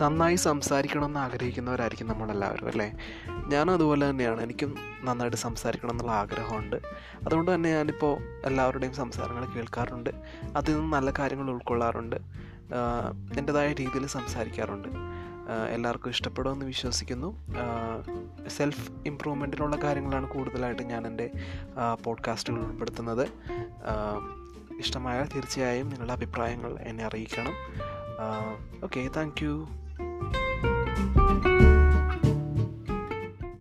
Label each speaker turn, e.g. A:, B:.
A: നന്നായി സംസാരിക്കണമെന്ന് ആഗ്രഹിക്കുന്നവരായിരിക്കും നമ്മളെല്ലാവരും അല്ലേ? ഞാനും അതുപോലെ തന്നെയാണ്. എനിക്കും നന്നായിട്ട് സംസാരിക്കണം എന്നുള്ള ആഗ്രഹമുണ്ട്. അതുകൊണ്ട് തന്നെ ഞാനിപ്പോൾ എല്ലാവരുടെയും സംസാരങ്ങൾ കേൾക്കാറുണ്ട്. അതിൽ നിന്ന് നല്ല കാര്യങ്ങൾ ഉൾക്കൊള്ളാറുണ്ട്. എന്റെതായ രീതിയിൽ സംസാരിക്കാറുണ്ട്. എല്ലാവർക്കും ഇഷ്ടപ്പെടുമെന്ന് വിശ്വസിക്കുന്നു. സെൽഫ് ഇമ്പ്രൂവ്മെന്റിനുള്ള കാര്യങ്ങളാണ് കൂടുതലായിട്ട് ഞാൻ എന്റെ പോഡ്കാസ്റ്റുകൾ ഉൾപ്പെടുത്തുന്നത്. ഇഷ്ടമായാൽ തീർച്ചയായും നിങ്ങളുടെ അഭിപ്രായങ്ങൾ എന്നെ അറിയിക്കണം. Okay thank you.